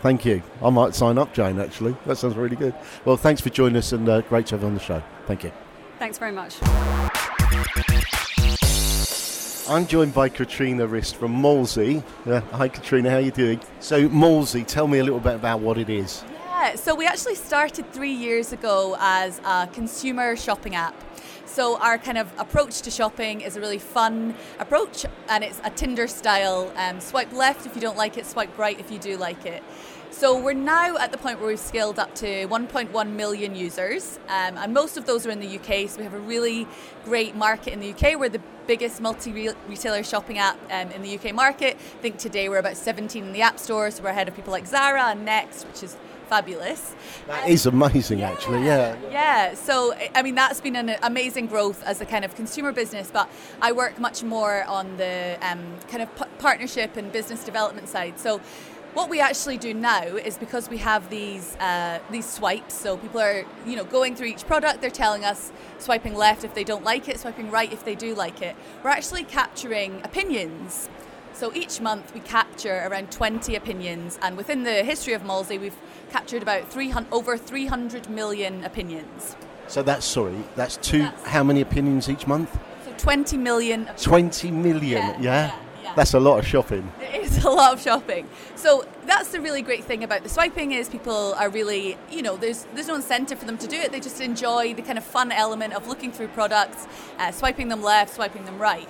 Thank you. I might sign up, Jane. Actually, that sounds really good. Well, thanks for joining us, and uh, great to have you on the show. Thank you. Thanks very much. I'm joined by Katrina Rist from Mallzee. hi, Katrina. How are you doing? So, Mallzee, tell me a little bit about what it is. Yeah, Yeah, so we actually started three years ago as a consumer shopping app. So our kind of approach to shopping is a really fun approach, and it's a Tinder style. Um, swipe left if you don't like it, swipe right if you do like it. So we're now at the point where we've scaled up to 1.1 million users, um, and most of those are in the UK. So we have a really great market in the UK. We're the biggest multi-retailer shopping app um, in the UK market. I think today we're about 17 in the App Store, so we're ahead of people like Zara and Next, which is fabulous. That is amazing, yeah. actually. Yeah. Yeah. So I mean, that's been an amazing growth as a kind of consumer business. But I work much more on the um, kind of p- partnership and business development side. So what we actually do now is because we have these uh, these swipes, so people are you know going through each product, they're telling us swiping left if they don't like it, swiping right if they do like it. We're actually capturing opinions. So each month we capture around 20 opinions, and within the history of Mallzee, we've captured about 300, over 300 million opinions. So that's sorry, that's two. That's how many opinions each month? So 20 million. 20 million, yeah. yeah? yeah. That's a lot of shopping. It is a lot of shopping. So that's the really great thing about the swiping is people are really, you know, there's there's no incentive for them to do it. They just enjoy the kind of fun element of looking through products, uh, swiping them left, swiping them right.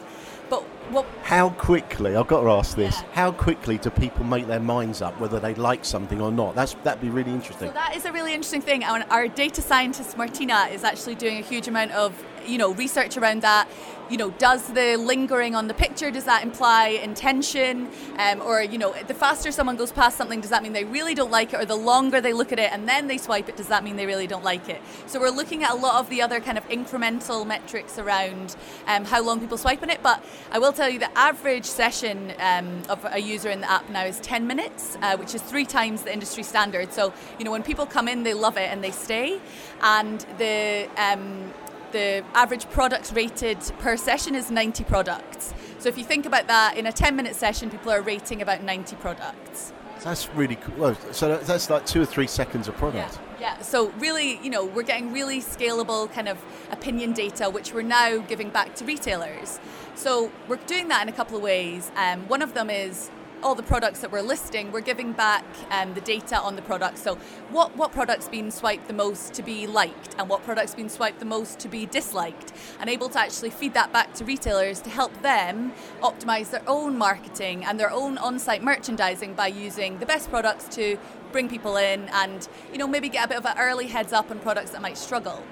But what? How quickly? I've got to ask this. Yeah. How quickly do people make their minds up whether they like something or not? That's that'd be really interesting. So that is a really interesting thing. And our data scientist Martina is actually doing a huge amount of you know research around that you know does the lingering on the picture does that imply intention? Um, or you know the faster someone goes past something does that mean they really don't like it? Or the longer they look at it and then they swipe it does that mean they really don't like it? So we're looking at a lot of the other kind of incremental metrics around um, how long people swipe on it. But I will tell you the average session um, of a user in the app now is 10 minutes uh, which is three times the industry standard. So you know when people come in they love it and they stay. And the um, the average products rated per session is 90 products. So if you think about that, in a 10 minute session, people are rating about 90 products. That's really cool. So that's like two or three seconds of product. Yeah. yeah. So really, you know, we're getting really scalable kind of opinion data, which we're now giving back to retailers. So we're doing that in a couple of ways. Um, one of them is all the products that we're listing, we're giving back um, the data on the products. So, what, what product's been swiped the most to be liked, and what product's been swiped the most to be disliked, and able to actually feed that back to retailers to help them optimize their own marketing and their own on site merchandising by using the best products to bring people in and you know maybe get a bit of an early heads up on products that might struggle.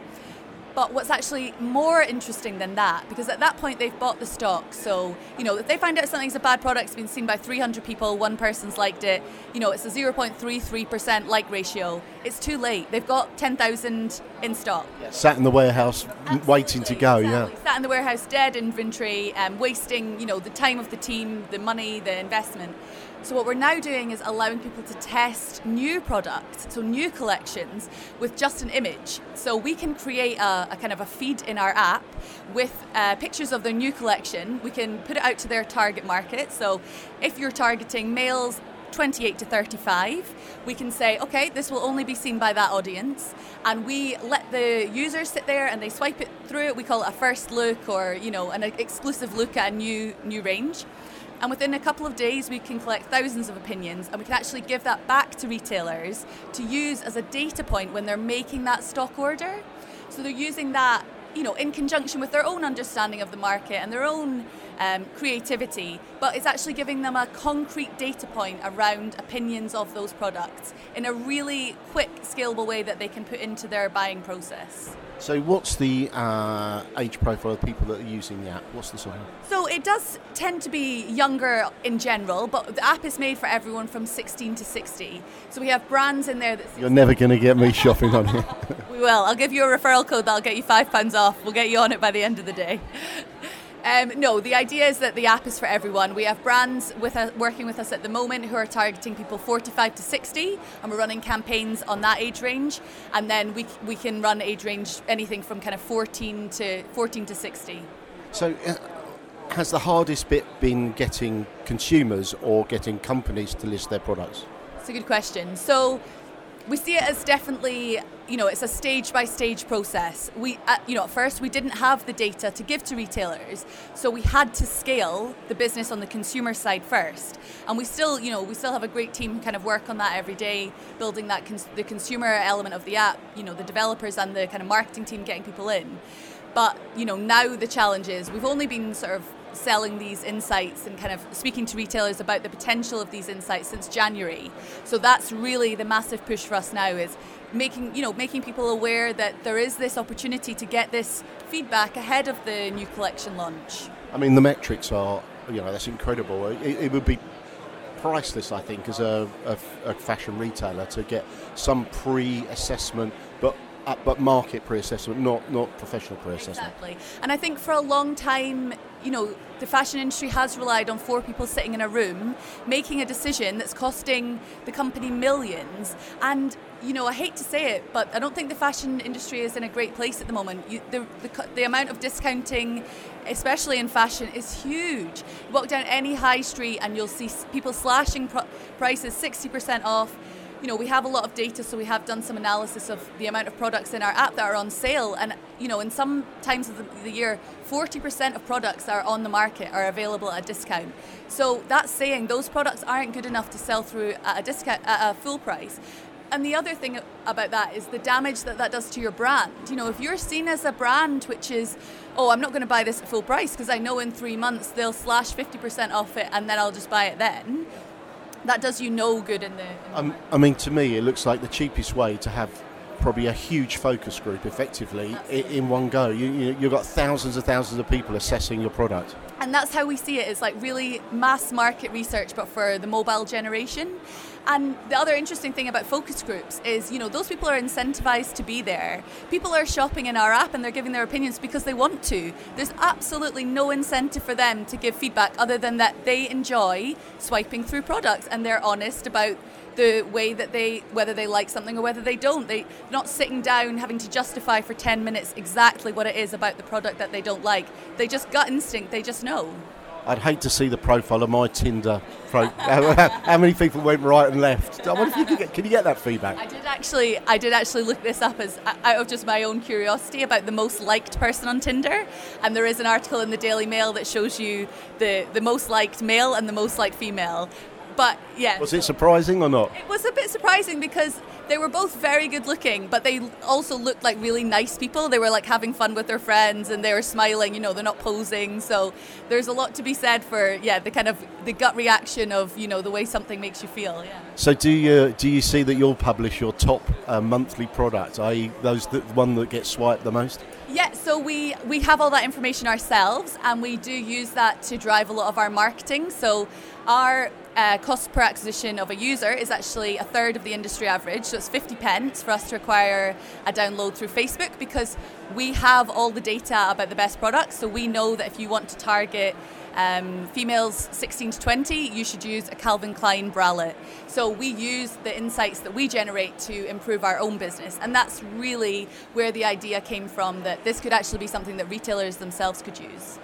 But what's actually more interesting than that, because at that point they've bought the stock, so you know if they find out something's a bad product, it's been seen by 300 people, one person's liked it, you know it's a 0.33% like ratio. It's too late. They've got 10,000 in stock. Sat in the warehouse, Absolutely, waiting to go. Exactly. Yeah. Sat in the warehouse, dead inventory, um, wasting you know the time of the team, the money, the investment. So what we're now doing is allowing people to test new products, so new collections, with just an image. So we can create a, a kind of a feed in our app with uh, pictures of their new collection. We can put it out to their target market. So if you're targeting males 28 to 35, we can say, okay, this will only be seen by that audience. And we let the users sit there and they swipe it through. We call it a first look or, you know, an exclusive look at a new, new range. And within a couple of days, we can collect thousands of opinions and we can actually give that back to retailers to use as a data point when they're making that stock order. So they're using that, you know, in conjunction with their own understanding of the market and their own um, creativity, but it's actually giving them a concrete data point around opinions of those products in a really quick, scalable way that they can put into their buying process. So, what's the uh, age profile of people that are using the app? What's the sort of? So, it does tend to be younger in general, but the app is made for everyone from 16 to 60. So, we have brands in there that. You're never going to get me shopping on here. [LAUGHS] we will. I'll give you a referral code that'll get you £5 off. We'll get you on it by the end of the day. Um, no, the idea is that the app is for everyone. We have brands with us, working with us at the moment who are targeting people 45 to 60, and we're running campaigns on that age range. And then we, we can run age range anything from kind of 14 to 14 to 60. So, uh, has the hardest bit been getting consumers or getting companies to list their products? It's a good question. So, we see it as definitely, you know, it's a stage by stage process. We, uh, you know, at first we didn't have the data to give to retailers, so we had to scale the business on the consumer side first. And we still, you know, we still have a great team who kind of work on that every day, building that cons- the consumer element of the app. You know, the developers and the kind of marketing team getting people in. But you know, now the challenge is we've only been sort of selling these insights and kind of speaking to retailers about the potential of these insights since January. So that's really the massive push for us now is making you know making people aware that there is this opportunity to get this feedback ahead of the new collection launch. I mean, the metrics are, you know, that's incredible. It, it would be priceless, I think, as a, a, a fashion retailer to get some pre-assessment, but uh, but market pre-assessment, not not professional pre-assessment. Exactly. And I think for a long time, you know, the fashion industry has relied on four people sitting in a room making a decision that's costing the company millions. And you know, I hate to say it, but I don't think the fashion industry is in a great place at the moment. You, the, the, the amount of discounting, especially in fashion, is huge. You walk down any high street and you'll see people slashing prices 60% off you know, we have a lot of data, so we have done some analysis of the amount of products in our app that are on sale. And, you know, in some times of the, the year, 40% of products are on the market are available at a discount. So that's saying those products aren't good enough to sell through at a discount, at a full price. And the other thing about that is the damage that that does to your brand. You know, if you're seen as a brand which is, oh, I'm not going to buy this at full price because I know in three months they'll slash 50% off it and then I'll just buy it then that does you no good in the. In the um, I mean, to me, it looks like the cheapest way to have probably a huge focus group effectively in, in, one go. You, you, you've got thousands and thousands of people assessing your product. And that's how we see it. It's like really mass market research, but for the mobile generation. And the other interesting thing about focus groups is, you know, those people are incentivized to be there. People are shopping in our app and they're giving their opinions because they want to. There's absolutely no incentive for them to give feedback other than that they enjoy swiping through products and they're honest about the way that they whether they like something or whether they don't they are not sitting down having to justify for 10 minutes exactly what it is about the product that they don't like they just gut instinct they just know I'd hate to see the profile of my Tinder. Pro- [LAUGHS] how many people went right and left? I wonder if you could get, can you get that feedback? I did actually. I did actually look this up as out of just my own curiosity about the most liked person on Tinder, and there is an article in the Daily Mail that shows you the the most liked male and the most liked female. But yeah. Was it surprising or not? It was a bit surprising because they were both very good looking, but they also looked like really nice people. They were like having fun with their friends and they were smiling, you know, they're not posing. So there's a lot to be said for yeah, the kind of the gut reaction of, you know, the way something makes you feel. Yeah. So do you do you see that you'll publish your top uh, monthly product, i.e. those that one that gets swiped the most? Yeah, so we, we have all that information ourselves and we do use that to drive a lot of our marketing. So our uh, cost per acquisition of a user is actually a third of the industry average. So it's 50 pence for us to acquire a download through Facebook because we have all the data about the best products. So we know that if you want to target um, females 16 to 20, you should use a Calvin Klein bralette. So we use the insights that we generate to improve our own business. And that's really where the idea came from that this could actually be something that retailers themselves could use.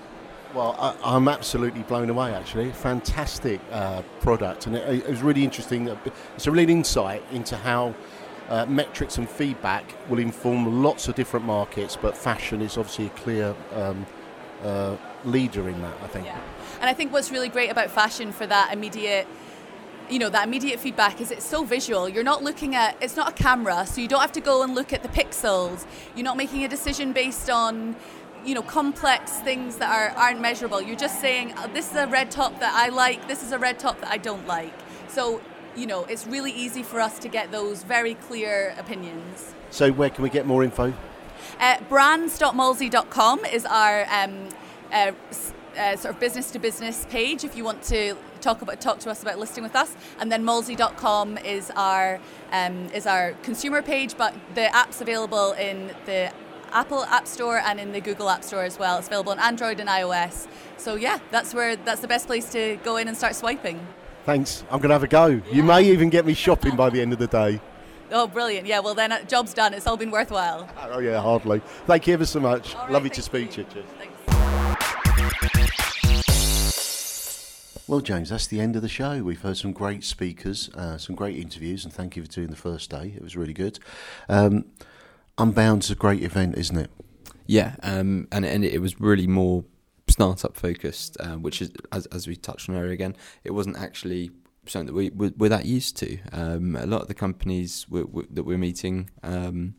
Well, I, am absolutely blown away. Actually, fantastic uh, product, and it, it, was really interesting. It's a real insight into how uh, metrics and feedback will inform lots of different markets, but fashion is obviously a clear um, uh, leader in that. I think. Yeah. And I think what's really great about fashion for that immediate you know that immediate feedback is it's so visual you're not looking at it's not a camera so you don't have to go and look at the pixels you're not making a decision based on you know complex things that are aren't measurable. You're just saying oh, this is a red top that I like. This is a red top that I don't like. So you know it's really easy for us to get those very clear opinions. So where can we get more info? Uh, brands.mallzee.com is our um, uh, uh, sort of business to business page if you want to talk about talk to us about listing with us and then mallzee.com is our um, is our consumer page but the app's available in the Apple App Store and in the Google App Store as well. It's available on Android and iOS. So yeah, that's where that's the best place to go in and start swiping. Thanks. I'm going to have a go. Yeah. You may even get me shopping by the end of the day. Oh, brilliant. Yeah, well, then, uh, job's done. It's all been worthwhile. Oh, yeah, hardly. Thank you ever so much. Right, Lovely to speak you. to you. Cheers. Well, James, that's the end of the show. We've heard some great speakers, uh, some great interviews, and thank you for doing the first day. It was really good. Um, Unbound's a great event, isn't it? Yeah, um, and and it was really more startup focused, uh, which is as as we touched on earlier again, it wasn't actually something that we we're, that used to. Um, a lot of the companies we're, we're, that we're meeting. Um,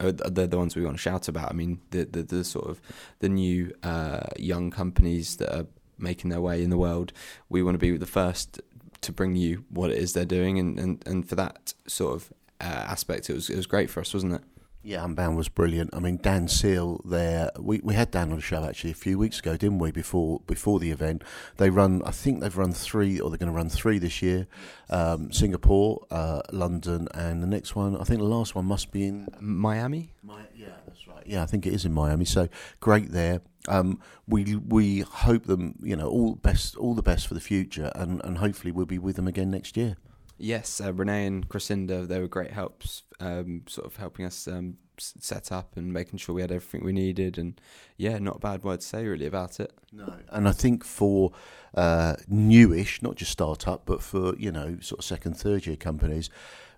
they're the ones we want to shout about. I mean, the the, the sort of the new uh, young companies that are making their way in the world. We want to be the first to bring you what it is they're doing, and, and, and for that sort of uh, aspect, it was it was great for us, wasn't it? Yeah, Unbound was brilliant. I mean, Dan Seal there. We, we had Dan on the show actually a few weeks ago, didn't we? Before before the event, they run. I think they've run three, or they're going to run three this year. Um, Singapore, uh, London, and the next one. I think the last one must be in Miami. My, yeah, that's right. Yeah, I think it is in Miami. So great there. Um, we we hope them, you know, all best, all the best for the future, and, and hopefully we'll be with them again next year. Yes, uh, Renee and Crescinda, they were great helps, um, sort of helping us um, set up and making sure we had everything we needed. And yeah, not a bad word to say really about it. No, and I think for uh, newish, not just startup, but for you know sort of second, third year companies,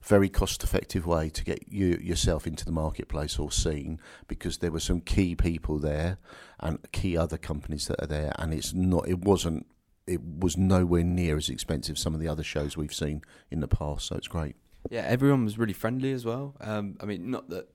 very cost effective way to get you yourself into the marketplace or seen because there were some key people there and key other companies that are there, and it's not, it wasn't it was nowhere near as expensive as some of the other shows we've seen in the past. So it's great. Yeah, everyone was really friendly as well. Um, I mean, not that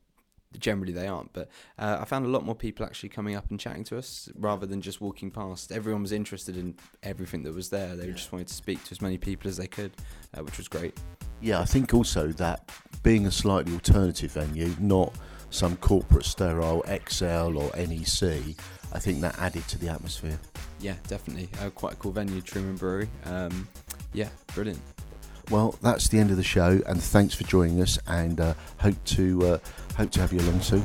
generally they aren't, but uh, I found a lot more people actually coming up and chatting to us rather than just walking past. Everyone was interested in everything that was there. They just wanted to speak to as many people as they could, uh, which was great. Yeah, I think also that being a slightly alternative venue, not some corporate sterile ExCeL or NEC, I think that added to the atmosphere. Yeah, definitely. Uh, quite a cool venue, Truman Brewery. Um, yeah, brilliant. Well, that's the end of the show, and thanks for joining us. And uh, hope to uh, hope to have you along soon.